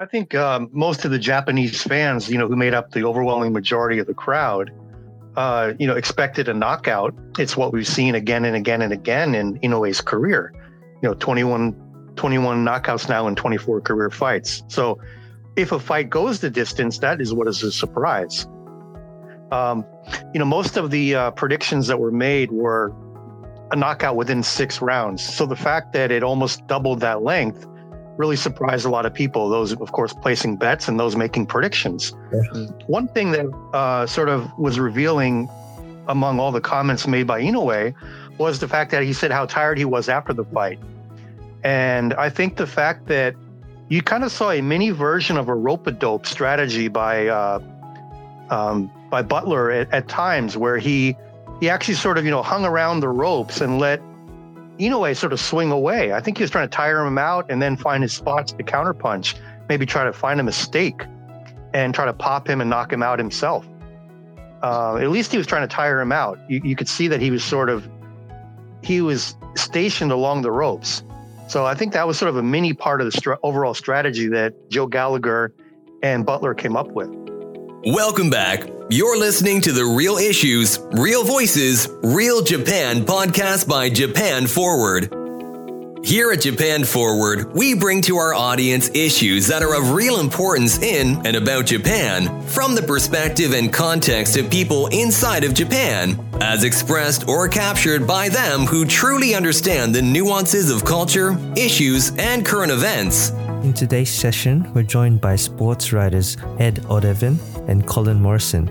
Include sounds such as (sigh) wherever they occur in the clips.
I think um, most of the Japanese fans, you know, who made up the overwhelming majority of the crowd, uh, you know, expected a knockout. It's what we've seen again and again and again in Inoue's career. You know, 21, 21 knockouts now in 24 career fights. So if a fight goes the distance, that is what is a surprise. Um, you know, most of the uh, predictions that were made were a knockout within six rounds. So the fact that it almost doubled that length really surprised a lot of people. Those, of course, placing bets and those making predictions. Yeah. One thing that uh, sort of was revealing among all the comments made by Inoue was the fact that he said how tired he was after the fight. And I think the fact that you kind of saw a mini version of a rope a dope strategy by uh, um, by Butler at, at, times, where he he actually sort of you know hung around the ropes and let Inoue sort of swing away. I think he was trying to tire him out and then find his spots to counterpunch, maybe try to find a mistake and try to pop him and knock him out himself. Uh, at least he was trying to tire him out. You, you could see that he was sort of he was stationed along the ropes. So I think that was sort of a mini part of the overall strategy that Joe Gallagher and Butler came up with. Welcome back. You're listening to the Real Issues, Real Voices, Real Japan podcast by Japan Forward. Here at Japan Forward, we bring to our audience issues that are of real importance in and about Japan from the perspective and context of people inside of Japan, as expressed or captured by them who truly understand the nuances of culture, issues, and current events. In today's session, we're joined by sports writers Ed Odeven and Colin Morrison.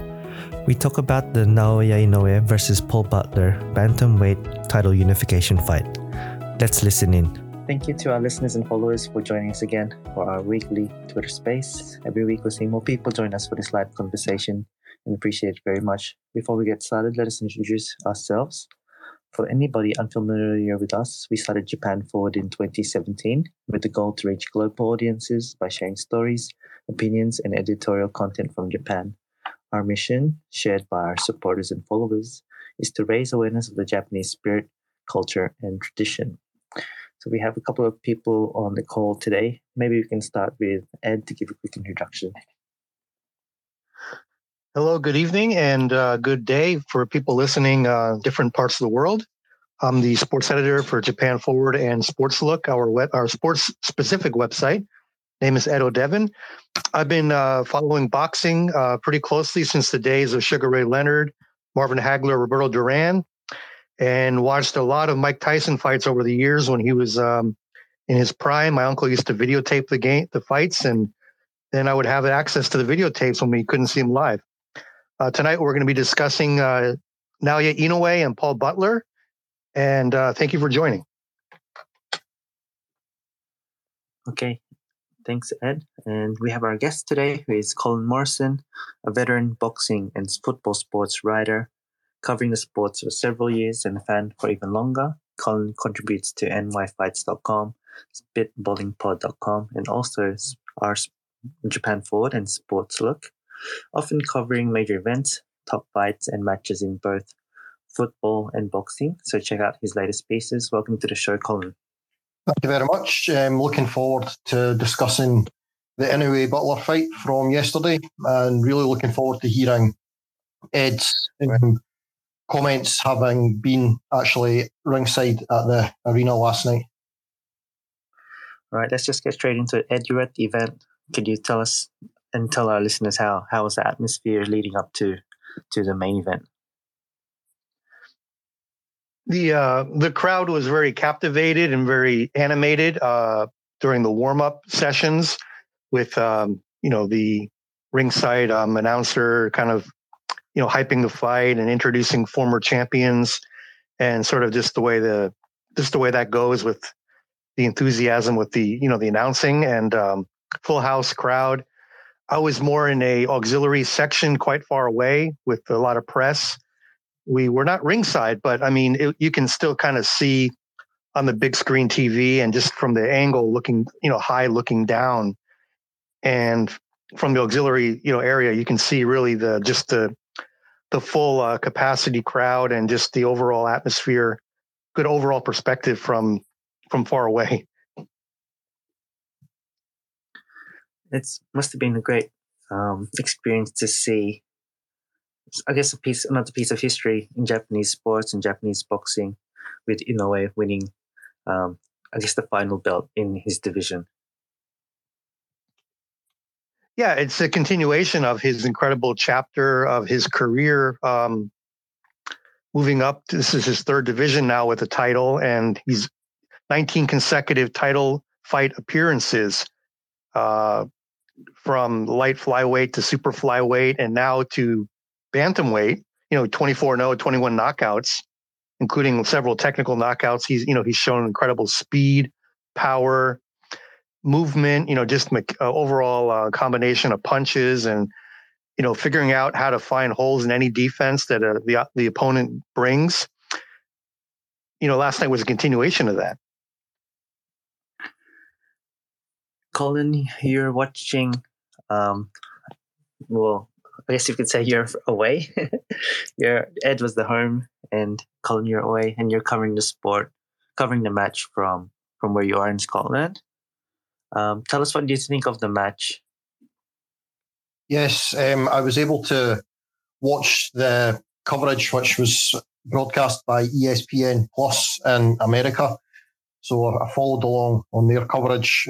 We talk about the Naoya Inoue versus Paul Butler bantamweight title unification fight. Let's listen in. Thank you to our listeners and followers for joining us again for our weekly Twitter space. Every week we're seeing more people join us for this live conversation and appreciate it very much. Before we get started, let us introduce ourselves. For anybody unfamiliar with us, we started Japan Forward in 2017 with the goal to reach global audiences by sharing stories, opinions, and editorial content from Japan. Our mission, shared by our supporters and followers, is to raise awareness of the Japanese spirit, culture, and tradition. So we have a couple of people on the call today. Maybe we can start with Ed to give a quick introduction. Hello, good evening, and uh, good day for people listening uh, different parts of the world. I'm the sports editor for Japan Forward and SportsLook, our web, our sports specific website. Name is Ed Odeven. I've been uh, following boxing uh, pretty closely since the days of Sugar Ray Leonard, Marvin Hagler, Roberto Duran, and watched a lot of Mike Tyson fights over the years when he was um, in his prime. My uncle used to videotape the game, the fights, and then I would have access to the videotapes when we couldn't see him live. Uh, tonight we're going to be discussing uh, Naoya Inoue and Paul Butler, and uh, thank you for joining. Okay, thanks, Ed. And we have our guest today, who is Colin Morrison, a veteran boxing and football sports writer Covering the sports for several years and a fan for even longer, Colin contributes to nyfights.com, spitballingpod.com, and also our Japan Forward and SportsLook, often covering major events, top fights, and matches in both football and boxing. So check out his latest pieces. Welcome to the show, Colin. Thank you very much. I'm looking forward to discussing the Inoue Butler fight from yesterday and really looking forward to hearing Ed's um, comments having been actually ringside at the arena last night. All right, let's just get straight into it. Ed, you at the event. Could you tell us and tell our listeners how how was the atmosphere leading up to to the main event? The uh, the crowd was very captivated and very animated uh, during the warm up sessions, with um, you know the ringside um, announcer kind of you know, hyping the fight and introducing former champions and sort of just the way the just the way that goes with the enthusiasm with the you know the announcing and um, full house crowd. I was more in a auxiliary section, quite far away, with a lot of press. We were not ringside, but I mean, it, you can still kind of see on the big screen TV and just from the angle, looking you know high, looking down, and from the auxiliary you know area, you can see really the just the the full uh, capacity crowd and just the overall atmosphere, good overall perspective from from far away. It must have been a great um, experience to see. I guess a piece, another piece of history in Japanese sports and Japanese boxing, with Inoue winning, um, I guess the final belt in his division. Yeah, it's a continuation of his incredible chapter of his career. Um, moving up, this is his third division now with a title, and he's 19 consecutive title fight appearances. Uh, from light flyweight to super flyweight and now to bantamweight, you know, 24 0, 21 knockouts, including several technical knockouts. He's, you know, he's shown incredible speed, power, movement, you know, just uh, overall uh, combination of punches and, you know, figuring out how to find holes in any defense that uh, the, the opponent brings. You know, last night was a continuation of that. Colin, you're watching. Um, well, I guess you could say you're away. (laughs) you're Ed was the home, and Colin, you're away, and you're covering the sport, covering the match from from where you are in Scotland. Um, tell us what do you think of the match? Yes, um, I was able to watch the coverage, which was broadcast by ESPN Plus in America. So I followed along on their coverage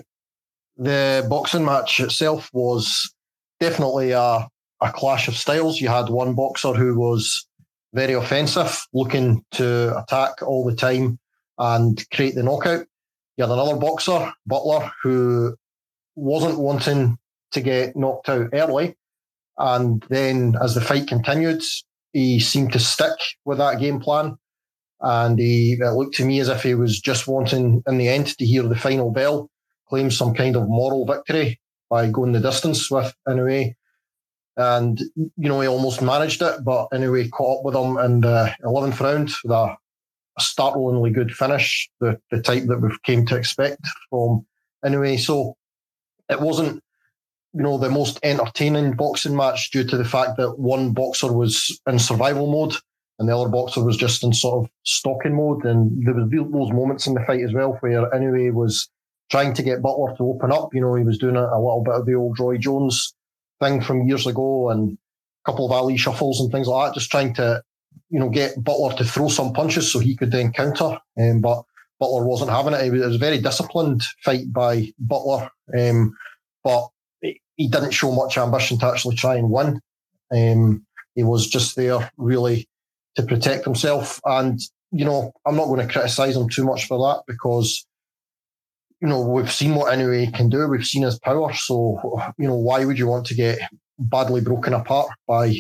the boxing match itself was definitely a, a clash of styles. You had one boxer who was very offensive, looking to attack all the time and create the knockout. You had another boxer, Butler, who wasn't wanting to get knocked out early. And then as the fight continued, he seemed to stick with that game plan. And he it looked to me as if he was just wanting in the end to hear the final bell claim some kind of moral victory by going the distance with Inoue. And, you know, he almost managed it, but Inoue caught up with him in the 11th round with a, a startlingly good finish, the, the type that we've came to expect from Inoue. So it wasn't, you know, the most entertaining boxing match due to the fact that one boxer was in survival mode and the other boxer was just in sort of stalking mode. And there was those moments in the fight as well where Inoue was trying to get Butler to open up. You know, he was doing a, a little bit of the old Roy Jones thing from years ago and a couple of Ali shuffles and things like that, just trying to, you know, get Butler to throw some punches so he could then counter. Um, but Butler wasn't having it. It was, a very disciplined fight by Butler, um, but he didn't show much ambition to actually try and win. Um, he was just there really to protect himself. And, you know, I'm not going to criticise him too much for that because you know, we've seen what Inoue can do. We've seen his power. So, you know, why would you want to get badly broken apart by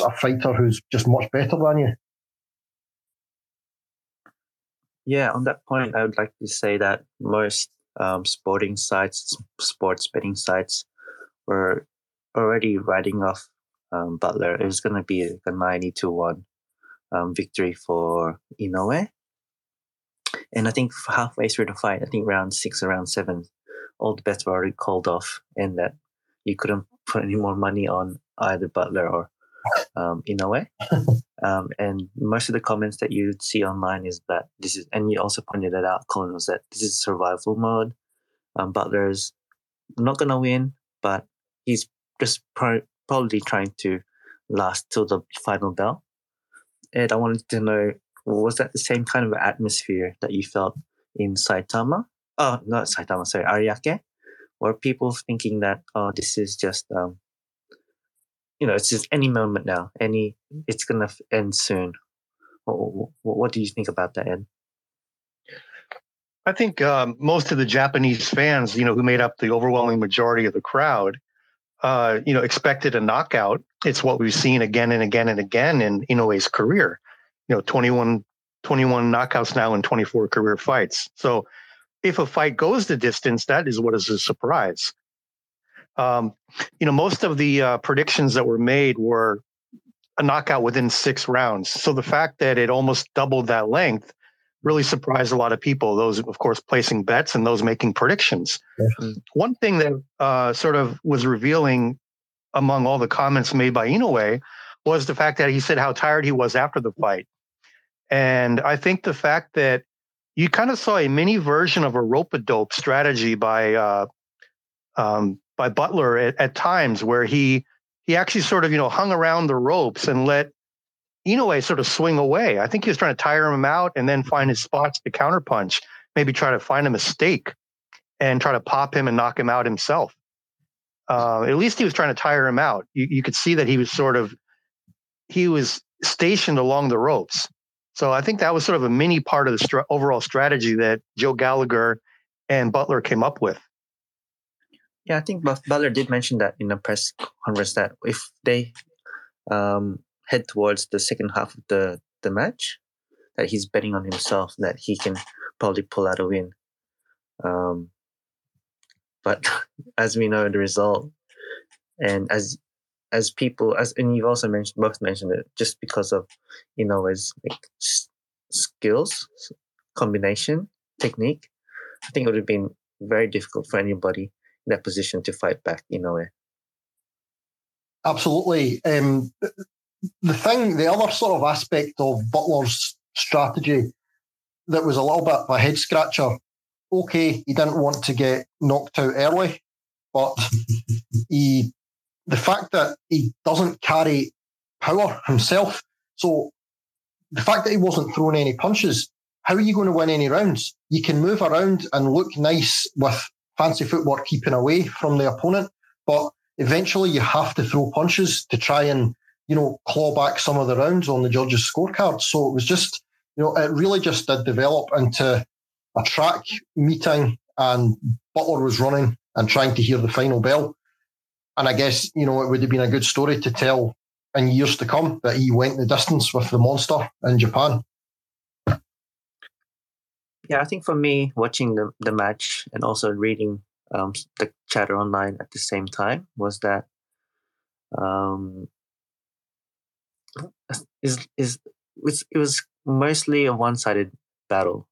a fighter who's just much better than you? Yeah, on that point, I would like to say that most um, sporting sites, sports betting sites, were already writing off um, Butler. It was going to be a 90 to 1 um, victory for Inoue. And I think halfway through the fight, I think round six or round seven, all the bets were already called off, and that you couldn't put any more money on either Butler or (laughs) um, Inoue. um, and most of the comments that you see online is that this is, and you also pointed that out, Colin, was that this is survival mode. Um, Butler's not going to win, but he's just pro- probably trying to last till the final bell. And I wanted to know was that the same kind of atmosphere that you felt in Saitama? Oh, not Saitama, sorry, Ariake? Were people thinking that, oh, this is just, um, you know, it's just any moment now, any, it's going to end soon. What, what, what, do you think about that, Ed? I think um, most of the Japanese fans, you know, who made up the overwhelming majority of the crowd, uh, you know, expected a knockout. It's what we've seen again and again and again in Inoue's career you know 21 21 knockouts now in 24 career fights. So if a fight goes the distance, that is what is a surprise. Um, you know, most of the uh, predictions that were made were a knockout within six rounds. So the fact that it almost doubled that length really surprised a lot of people. Those, of course, placing bets and those making predictions. Mm-hmm. One thing that uh, sort of was revealing among all the comments made by Inoue was the fact that he said how tired he was after the fight. And I think the fact that you kind of saw a mini version of a rope a dope strategy by uh, um, by Butler at, at times where he he actually sort of you know hung around the ropes and let Inoue sort of swing away. I think he was trying to tire him out and then find his spots to counterpunch, maybe try to find a mistake and try to pop him and knock him out himself. Uh, at least he was trying to tire him out. You, you could see that he was sort of he was stationed along the ropes. So I think that was sort of a mini part of the overall strategy that Joe Gallagher and Butler came up with. Yeah, I think Butler did mention that in a press conference that if they um, head towards the second half of the, the match, that he's betting on himself that he can probably pull out a win. Um, but (laughs) as we know, the result, and as as people as and you've also mentioned both mentioned it just because of you know his like s- skills combination technique i think it would have been very difficult for anybody in that position to fight back in a way. Absolutely. Um, the thing the other sort of aspect of butler's strategy that was a little bit of a head scratcher okay he didn't want to get knocked out early but (laughs) he the fact that he doesn't carry power himself. So the fact that he wasn't throwing any punches, how are you going to win any rounds? You can move around and look nice with fancy footwork keeping away from the opponent, but eventually you have to throw punches to try and, you know, claw back some of the rounds on the judges' scorecard. So it was just, you know, it really just did develop into a track meeting and Butler was running and trying to hear the final bell. And I guess, you know, it would have been a good story to tell in years to come that he went the distance with the monster in Japan. Yeah, I think for me, watching the, the match and also reading um, the chatter online at the same time was that um, is is it was mostly a one sided battle,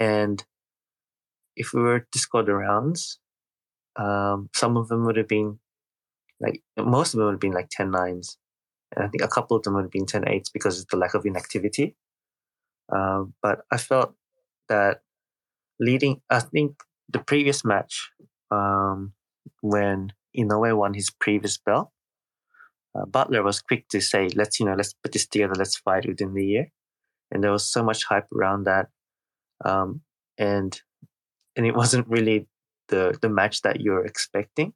and if we were to score the rounds, um, some of them would have been like most of them would have been like 10 nines. And I think a couple of them would have been 10 eights because of the lack of inactivity. Um, but I felt that leading, I think the previous match, um, when Inoue won his previous belt, uh, Butler was quick to say, let's, you know, let's put this together, let's fight within the year. And there was so much hype around that. Um, and, and it (laughs) wasn't really the, the match that you're expecting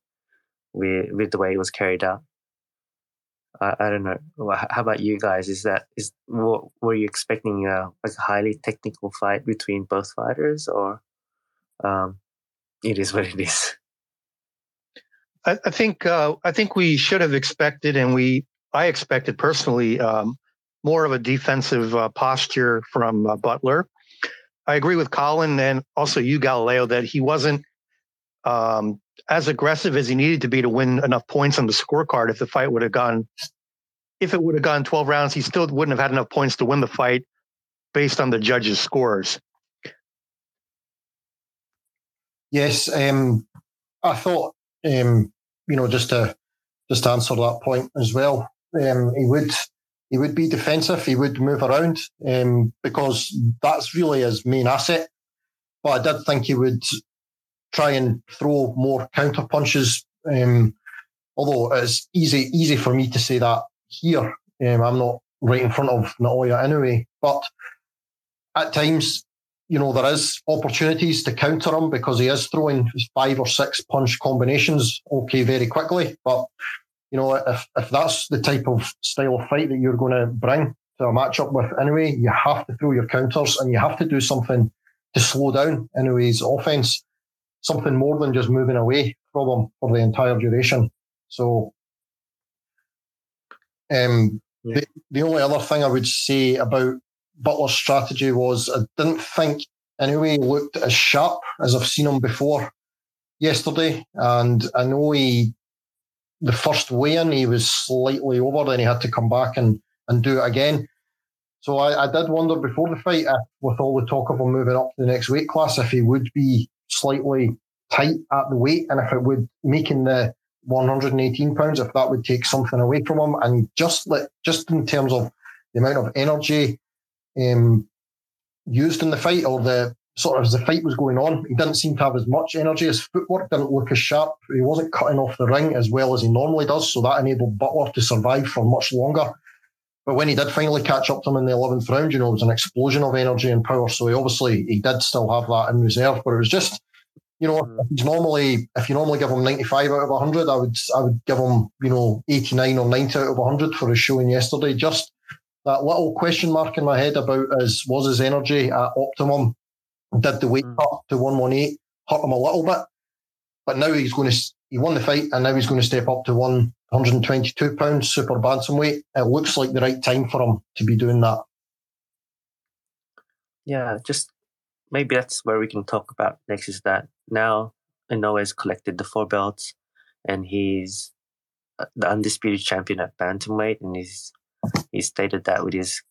with with the way it was carried out. I, I don't know. How about you guys? Is that is what were you expecting? A, like a highly technical fight between both fighters, or um, it is what it is. (laughs) I, I think uh, I think we should have expected, and we I expected personally um, more of a defensive uh, posture from uh, Butler. I agree with Colin and also you, Galileo, that he wasn't um, as aggressive as he needed to be to win enough points on the scorecard. If the fight would have gone, if it would have gone 12 rounds, he still wouldn't have had enough points to win the fight based on the judges' scores. Yes, um, I thought, um, you know, just to just to answer that point as well, um, he would he would be defensive. He would move around um, because that's really his main asset. But I did think he would try and throw more counter punches. Um, although it's easy easy for me to say that here. Um, I'm not right in front of Naoya Inoue, but at times, you know, there is opportunities to counter him because he is throwing five or six punch combinations okay very quickly. But you know, if if that's the type of style of fight that you're going to bring to a matchup with Inoue, you have to throw your counters and you have to do something to slow down Inoue's offense something more than just moving away from him for the entire duration. So, um, yeah. the, the only other thing I would say about Butler's strategy was I didn't think Inoue looked as sharp as I've seen him before yesterday. And I know he, the first weigh in, he was slightly over, then he had to come back and, and do it again. So I, I did wonder before the fight, if, with all the talk of him moving up to the next weight class, if he would be slightly tight at the weight, and if it would making the 118 pounds, if that would take something away from him, and just like just in terms of the amount of energy um, used in the fight or the sort of as the fight was going on, he didn't seem to have as much energy. His footwork didn't look as sharp. He wasn't cutting off the ring as well as he normally does. So that enabled Butler to survive for much longer. But when he did finally catch up to him in the 11th round, you know, it was an explosion of energy and power. So he obviously, he did still have that in reserve, but it was just, you know, mm. he's normally, if you normally give him 95 out of 100, I would, I would give him, you know, 89 or 90 out of 100 for his showing yesterday. Just that little question mark in my head about is, was his energy at optimum? Did the weight mm. cut to 118 hurt him a little bit? But now he's going to, he won the fight and now he's going to step up to 122 pounds super bantamweight. It looks like the right time for him to be doing that. Yeah, just maybe that's where we can talk about next is that now Inoue has collected the four belts and he's uh, the undisputed champion at bantamweight and he's he stated that with his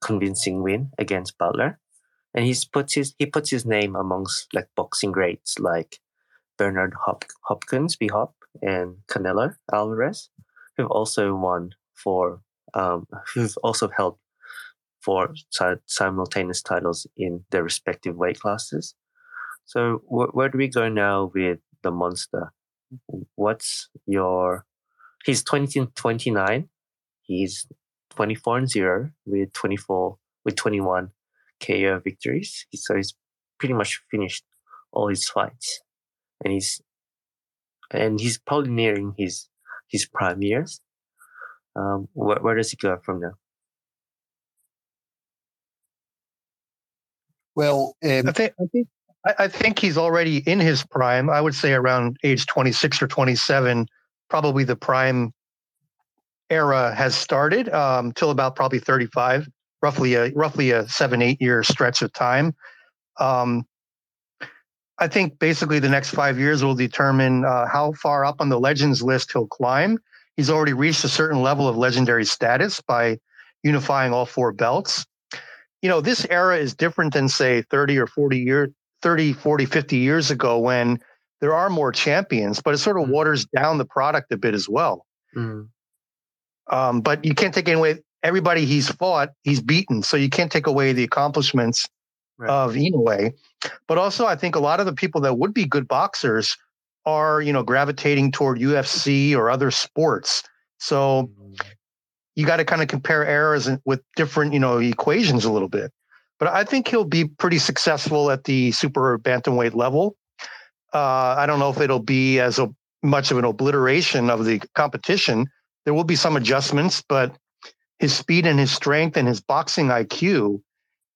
convincing win against Butler. And he's puts his he puts his name amongst like boxing greats like Bernard Hop- Hopkins, B Hop, and Canelo Alvarez, who've also won for, um, who've also held for simultaneous titles in their respective weight classes. So wh- where do we go now with the monster? What's your? He's 20, 29. He's 24 and zero with 24 with 21 KO victories. So he's pretty much finished all his fights, and he's and he's probably nearing his his prime years. Um, where, where does he go from now? Well, um, I think I think I think he's already in his prime. I would say around age 26 or 27, probably the prime era has started um, till about probably 35, roughly a roughly a seven eight year stretch of time. Um, I think basically the next five years will determine uh, how far up on the legends list he'll climb. He's already reached a certain level of legendary status by unifying all four belts. You know, this era is different than say 30 or 40 years, 30, 40, 50 years ago when there are more champions, but it sort of mm. waters down the product a bit as well. Mm. Um, but you can't take away everybody he's fought, he's beaten. So you can't take away the accomplishments right. of Inoue. But also, I think a lot of the people that would be good boxers are, you know, gravitating toward UFC or other sports. So mm. you got to kind of compare errors with different, you know, equations a little bit. But I think he'll be pretty successful at the super bantamweight level. Uh, I don't know if it'll be as a, much of an obliteration of the competition. There will be some adjustments, but his speed and his strength and his boxing IQ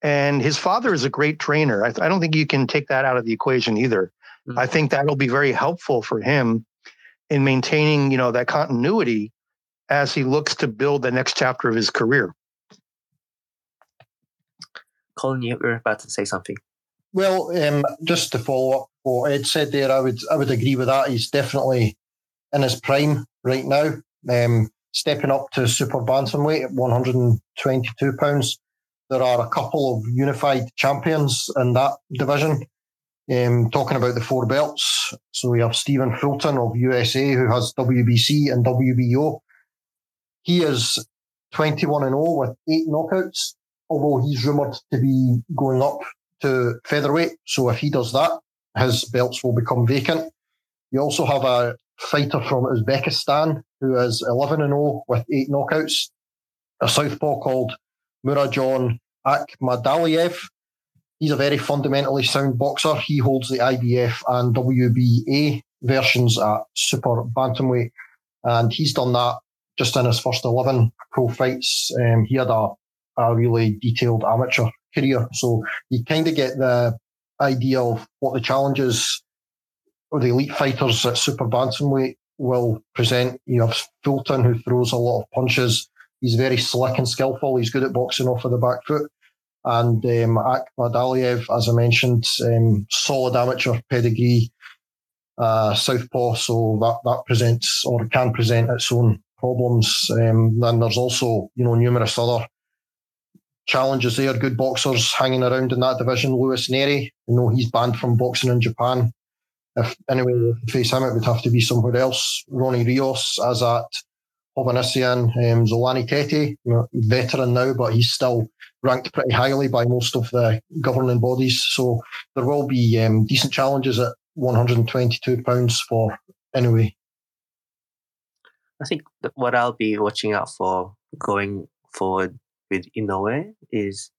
and his father is a great trainer. I, I don't think you can take that out of the equation either. Mm-hmm. I think that'll be very helpful for him in maintaining, you know, that continuity as he looks to build the next chapter of his career. Colin, you were about to say something. Well, um, just to follow up what Ed said there, I would I would agree with that. He's definitely in his prime right now. Um, stepping up to super bantamweight at 122 pounds there are a couple of unified champions in that division. Um, talking about the four belts, so we have Stephen Fulton of USA who has WBC and WBO. He is 21 and 0 with eight knockouts, although he's rumoured to be going up to featherweight. So if he does that, his belts will become vacant. You also have a fighter from Uzbekistan who is 11 and 0 with eight knockouts, a southpaw called Murodjon Akhmadaliev. He's a very fundamentally sound boxer. He holds the IBF and WBA versions at super bantamweight, and he's done that just in his first 11 pro fights. Um, he had a, a really detailed amateur career, so you kind of get the idea of what the challenges or the elite fighters at super bantamweight will present. You have Fulton, who throws a lot of punches. He's very slick and skillful. He's good at boxing off of the back foot. And um, Akhmadaliev, as I mentioned, um, solid amateur pedigree, uh, southpaw, so that, that presents or can present its own problems. Um, then there's also, you know, numerous other challenges there. Good boxers hanging around in that division. Luis Nery, you know, he's banned from boxing in Japan. If Inoue face him, it would have to be somewhere else. Ronnie Rios, Azat Hovhannisyan, um, Zolani Tete, veteran now, but he's still ranked pretty highly by most of the governing bodies. So there will be um, decent challenges at 122 pounds for Inoue. I think what I'll be watching out for going forward with Inoue is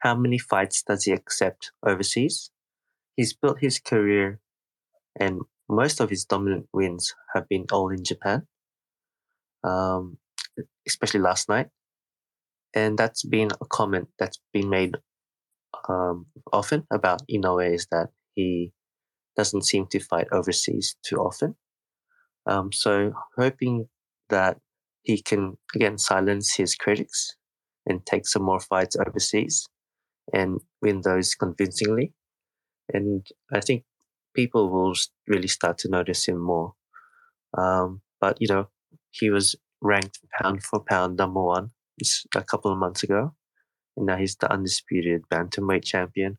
how many fights does he accept overseas? He's built his career and most of his dominant wins have been all in Japan, um, especially last night. And that's been a comment that's been made um, often about Inoue is that he doesn't seem to fight overseas too often. Um, so hoping that he can again silence his critics and take some more fights overseas and win those convincingly. And I think people will really start to notice him more. Um, but, you know, he was ranked pound for pound number one a couple of months ago. And now he's the undisputed bantamweight champion.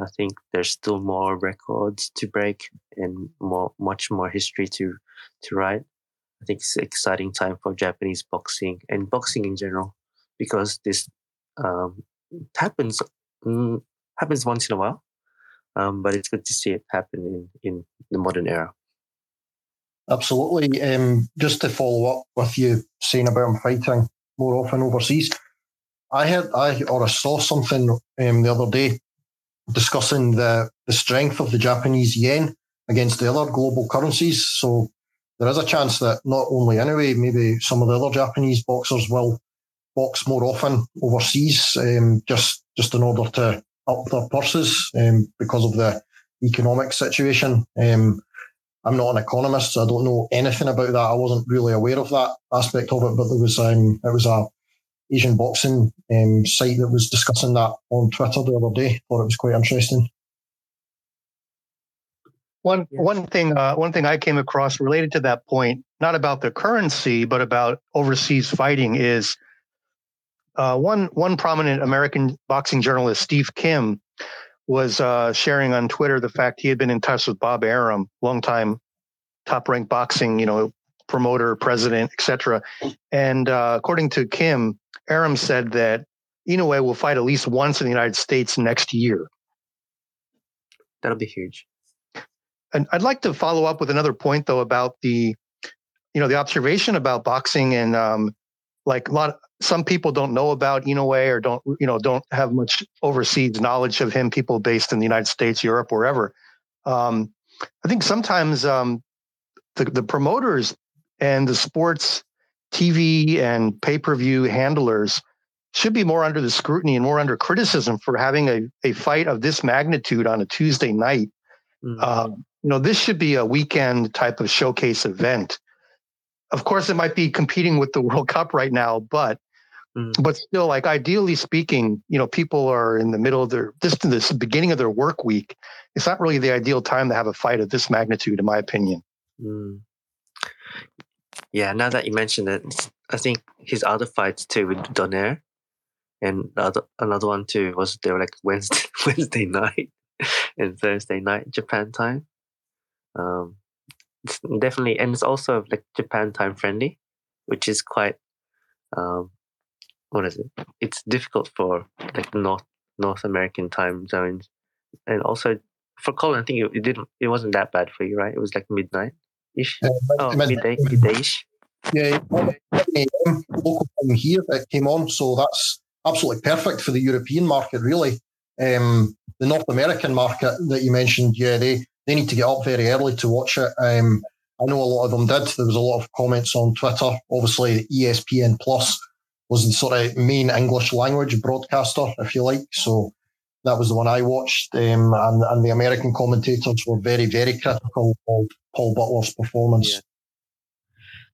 I think there's still more records to break and more, much more history to, to write. I think it's an exciting time for Japanese boxing and boxing in general because this um, happens mm, happens once in a while, um, but it's good to see it happen in, in the modern era. Absolutely. Um, just to follow up with you saying about him fighting more often overseas, I heard I or I saw something um, the other day discussing the the strength of the Japanese yen against the other global currencies. So there is a chance that not only Inoue, maybe some of the other Japanese boxers will box more often overseas, um, just just in order to up their purses um, because of the economic situation. Um, I'm not an economist, so I don't know anything about that. I wasn't really aware of that aspect of it, but there was um, it was a Asian boxing um, site that was discussing that on Twitter the other day. Thought it was quite interesting. One yes. one thing uh, one thing I came across related to that point, not about the currency, but about overseas fighting, is uh, one one prominent American boxing journalist, Steve Kim, was uh, sharing on Twitter the fact he had been in touch with Bob Arum, longtime top ranked boxing, you know, promoter, president, etc. And uh, according to Kim, Arum said that Inoue will fight at least once in the United States next year. That'll be huge. And I'd like to follow up with another point, though, about the, you know, the observation about boxing and um, like a lot. Some people don't know about Inoue or don't, you know, don't have much overseas knowledge of him. People based in the United States, Europe, wherever. Um, I think sometimes um, the the promoters and the sports TV and pay per view handlers should be more under the scrutiny and more under criticism for having a, a fight of this magnitude on a Tuesday night. Mm-hmm. Uh, you know, this should be a weekend type of showcase event. Of course, it might be competing with the (laughs) World Cup right now, but mm. but still, like ideally speaking, you know, people are in the middle of their this this beginning of their work week. It's not really the ideal time to have a fight of this magnitude, in my opinion. Mm. Yeah, now that you mentioned it, I think his other fights too with Donaire and other, another one too was they were like (laughs) Wednesday Wednesday night and Thursday night Japan time. Um, it's definitely, and it's also like Japan time friendly, which is quite, um, what is it? It's difficult for like North North American time zones, and also for Colin, I think it, it didn't, it wasn't that bad for you, right? It was like midnight ish. Uh, oh, midday, midday-ish. Yeah, local time here it came on, so that's absolutely perfect for the European market, really. Um, the North American market that you mentioned, yeah, they they need to get up very early to watch it. Um, I know a lot of them did. There was a lot of comments on Twitter. Obviously, ESPN Plus was the sort of main English language broadcaster, if you like. So that was the one I watched. Um, and, and the American commentators were very, very critical of Paul Butler's performance.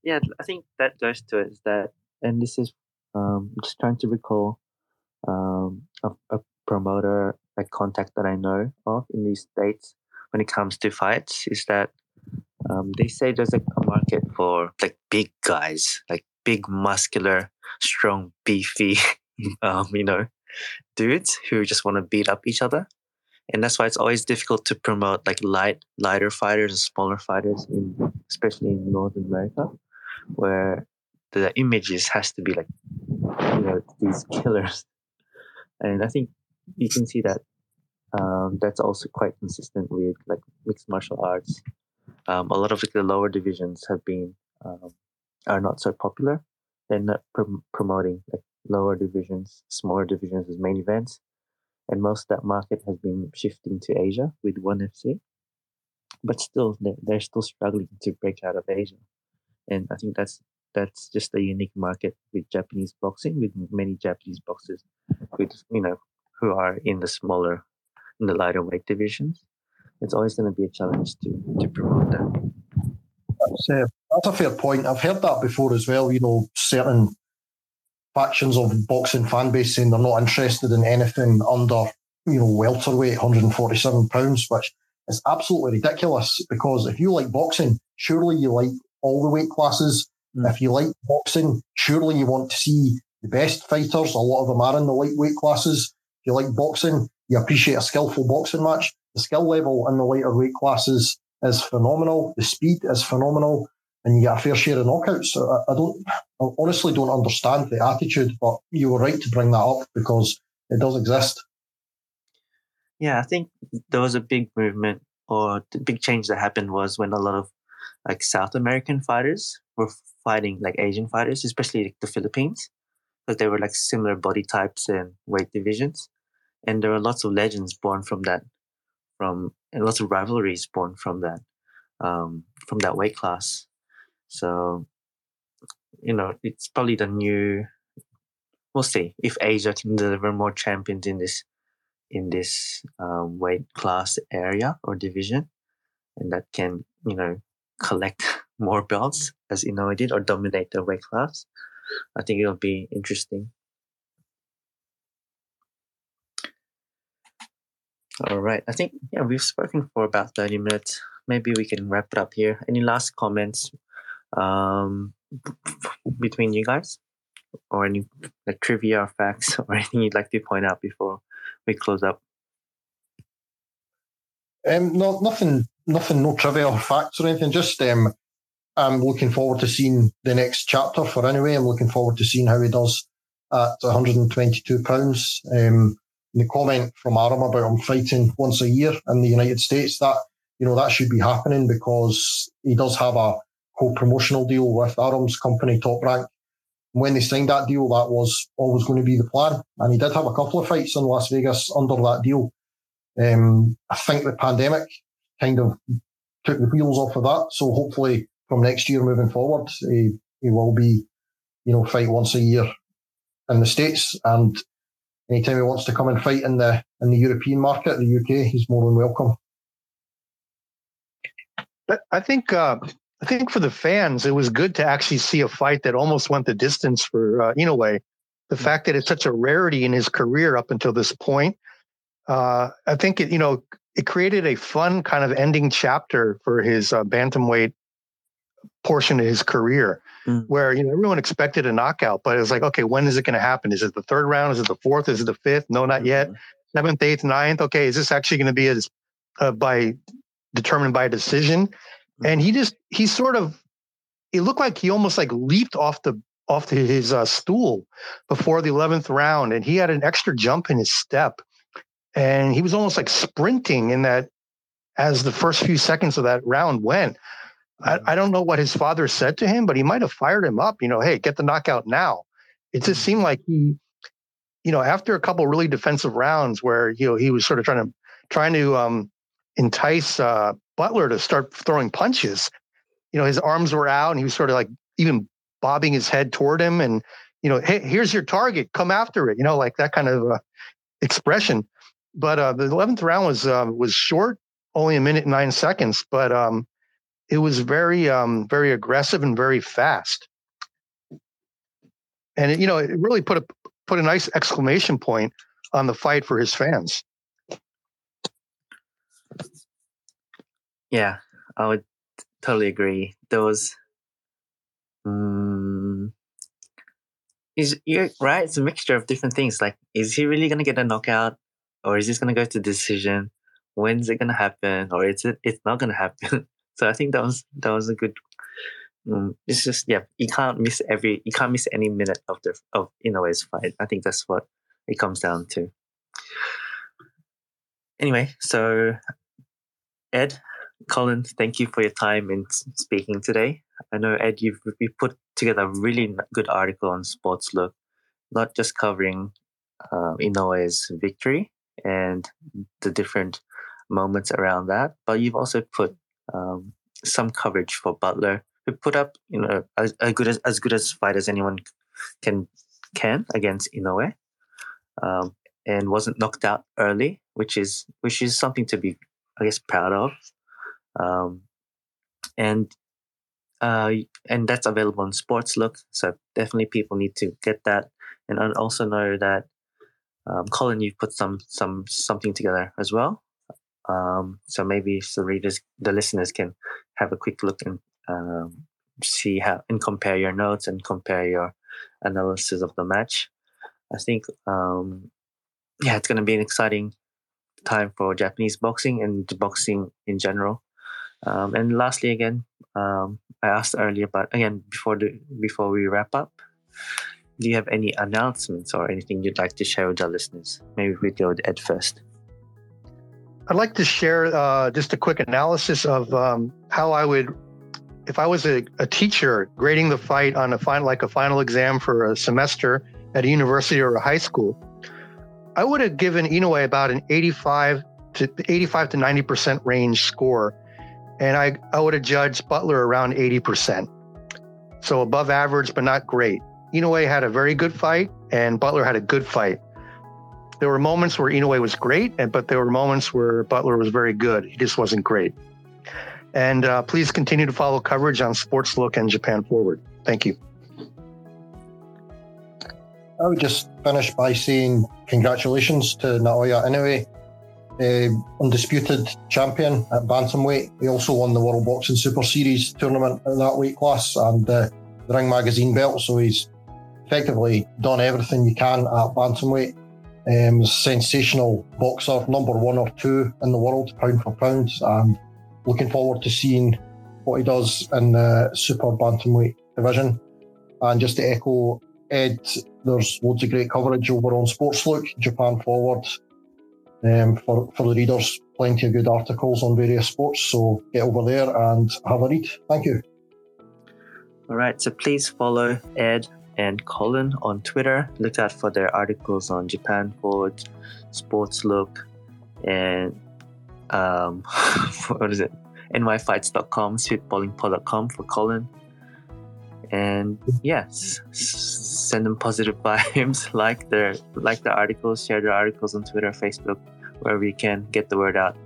Yeah, yeah I think that goes to it is that, and this is um, just trying to recall um, a, a promoter, a contact that I know of in these states when it comes to fights is that um, they say there's a market for like big guys, like big, muscular, strong, beefy, (laughs) um, you know, dudes who just want to beat up each other. And that's why it's always difficult to promote like light, lighter fighters and smaller fighters in, especially in North America, where the images has to be like you know these killers, and I think you can see that um, that's also quite consistent with like mixed martial arts. Um, a lot of the lower divisions have been um, are not so popular. They're not prom- promoting like lower divisions, smaller divisions as main events, and most of that market has been shifting to Asia with One FC. But still, they're, still struggling to break out of Asia, and I think that's that's just a unique market with Japanese boxing, with many Japanese boxers, with you know who are in the smaller, in the lighter weight divisions. It's always going to be a challenge to to promote that. Uh, that's a fair point. I've heard that before as well. You know, certain factions of boxing fan base saying they're not interested in anything under, you know, welterweight, 147 pounds, which is absolutely ridiculous. Because if you like boxing, surely you like all the weight classes. Mm. If you like boxing, surely you want to see the best fighters. A lot of them are in the lightweight classes. If you like boxing, you appreciate a skillful boxing match. The skill level in the lighter weight classes is phenomenal. The speed is phenomenal and you get a fair share of knockouts. So I, I, don't, I honestly don't understand the attitude, but you were right to bring that up because it does exist. Yeah, I think there was a big movement or the big change that happened was when a lot of like South American fighters were fighting like Asian fighters, especially like the Philippines, because they were like similar body types and weight divisions, and there were lots of legends born from that, from and lots of rivalries born from that, um, from that weight class. So, you know, it's probably the new. We'll see if Asia can deliver more champions in this in this um, weight class area or division, and that can you know collect (laughs) more belts as Inoue did or dominate the weight class. I think it'll be interesting. All right. I think yeah, we've spoken for about 30 minutes. Maybe we can wrap it up here. Any last comments um, between you guys, or any like trivia or facts (laughs) or anything you'd like to point out before we close up? Um, no, nothing, nothing, no trivia or facts or anything. Just um, I'm looking forward to seeing the next chapter for Inoue. I'm looking forward to seeing how he does at 122 pounds. Um, the comment from Arum about him fighting once a year in the United States, that you know that should be happening because he does have a co-promotional deal with Arum's company, Top Rank. When they signed that deal, that was always going to be the plan. And he did have a couple of fights in Las Vegas under that deal. Um, I think the pandemic kind of took the wheels off of that. So hopefully from next year moving forward, he, he will be, you know, fight once a year in the States. And anytime he wants to come and fight in the in the European market, the UK, he's more than welcome. But I think uh, I think for the fans, it was good to actually see a fight that almost went the distance for uh, Inoue. The fact that it's such a rarity in his career up until this point, uh, I think it you know it created a fun kind of ending chapter for his uh, bantamweight portion of his career, mm. where you know everyone expected a knockout, but it was like, okay, when is it going to happen? Is it the third round? Is it the fourth? Is it the fifth? No, not yet. Mm-hmm. Seventh, eighth, ninth. Okay, is this actually going to be a, uh, by determined by a decision? And he just he sort of it looked like he almost like leaped off the off his uh, stool before the 11th round and he had an extra jump in his step. And he was almost like sprinting in that as the first few seconds of that round went. I, I don't know what his father said to him but he might have fired him up you know hey get the knockout now. It just seemed like he you know after a couple really defensive rounds where you know he was sort of trying to trying to um entice uh Butler to start throwing punches. You know, his arms were out and he was sort of like even bobbing his head toward him and, you know, hey, here's your target, come after it, you know, like that kind of uh, expression. But uh, the 11th round was uh, was short, only a minute and nine seconds, but um, it was very, um, very aggressive and very fast. And, it, you know, it really put a, put a nice exclamation point on the fight for his fans. Yeah, I would totally agree. Was, um, is you're right. It's a mixture of different things. Like, is he really gonna get a knockout, or is this gonna go to decision? When's it gonna happen, or is it? It's not gonna happen. (laughs) so I think that was that was a good mm, it's just yeah, you can't miss every you can't miss any minute of the of Inoue's fight. I think that's what it comes down to. Anyway, so Ed, Colin, thank you for your time in speaking today. I know Ed, you've you put together a really good article on SportsLook, not just covering uh, Inoue's victory and the different moments around that, but you've also put um, some coverage for Butler, who put up you know as, as good as as good as fight as anyone can can against Inoue, um, and wasn't knocked out early, which is which is something to be I guess proud of, um, and uh, and that's available on SportsLook. So definitely people need to get that, and also know that um, Colin, you've put some some something together as well. Um, so maybe the readers, the listeners can have a quick look and um, see how and compare your notes and compare your analysis of the match. I think, um, yeah, it's going to be an exciting time for Japanese boxing and boxing in general. Um, and lastly, again, um, I asked earlier, but again, before the before we wrap up, do you have any announcements or anything you'd like to share with our listeners? Maybe we go with Ed first. I'd like to share uh, just a quick analysis of um, how I would, if I was a, a, teacher grading the fight on a final, like a final exam for a semester at a university or a high school, I would have given Inoue about an 85 to 85 to 90 percent range score, and I I would have judged Butler around 80 percent, so above average but not great. Inoue had a very good fight, and Butler had a good fight. There were moments where Inoue was great, and but there were moments where Butler was very good. He just wasn't great. And uh, please continue to follow coverage on SportsLook and Japan Forward. Thank you. I would just finish by saying congratulations to Naoya Inoue, uh, undisputed champion at bantamweight. He also won the World Boxing Super Series tournament in that weight class and uh, the Ring Magazine belt. So he's effectively done everything you can at bantamweight. Um, sensational boxer, number one or two in the world, pound for pound, and looking forward to seeing what he does in the super bantamweight division. And just to echo Ed, there's loads of great coverage over on SportsLook, Japan Forward. Um, for, for the readers, plenty of good articles on various sports. So get over there and have a read. Thank you. All right. So please follow Ed and Colin on Twitter. Look out for their articles on Japan Forward, SportsLook, and um, (laughs) what is it? nyfights.com, sweetballingpod.com for Colin. And yes, send them positive (laughs) vibes. like their like the articles, share their articles on Twitter, Facebook, wherever you can. Get the word out.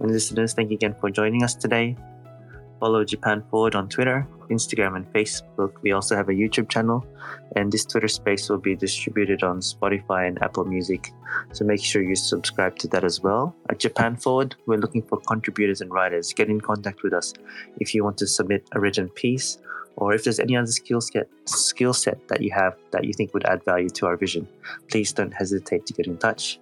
And listeners, thank you again for joining us today. Follow Japan Forward on Twitter, Instagram, and Facebook. We also have a YouTube channel, and this Twitter space will be distributed on Spotify and Apple Music. So make sure you subscribe to that as well. At Japan Forward, we're looking for contributors and writers. Get in contact with us if you want to submit a written piece or if there's any other skill set skill set that you have that you think would add value to our vision. Please don't hesitate to get in touch.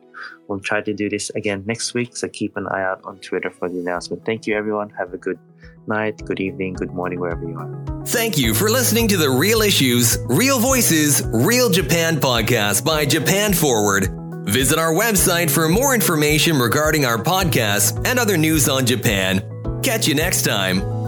We'll try to do this again next week, so keep an eye out on Twitter for the announcement. Thank you, everyone. Have a good night, good evening, good morning, wherever you are. Thank you for listening to the Real Issues, Real Voices, Real Japan podcast by Japan Forward. Visit our website for more information regarding our podcast and other news on Japan. Catch you next time.